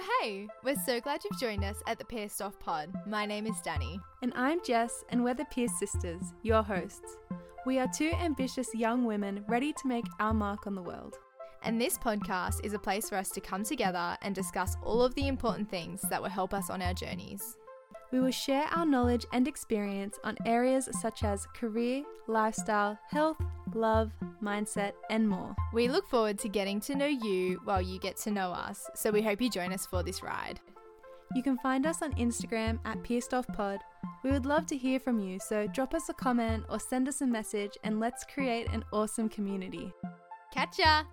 Hey, we're so glad you've joined us at the Pierced Off Pod. My name is Danny. And I'm Jess, and we're the Pierce Sisters, your hosts. We are two ambitious young women ready to make our mark on the world. And this podcast is a place for us to come together and discuss all of the important things that will help us on our journeys. We will share our knowledge and experience on areas such as career, lifestyle, health, love, mindset, and more. We look forward to getting to know you while you get to know us, so we hope you join us for this ride. You can find us on Instagram at PiercedOffPod. We would love to hear from you, so drop us a comment or send us a message and let's create an awesome community. Catch ya!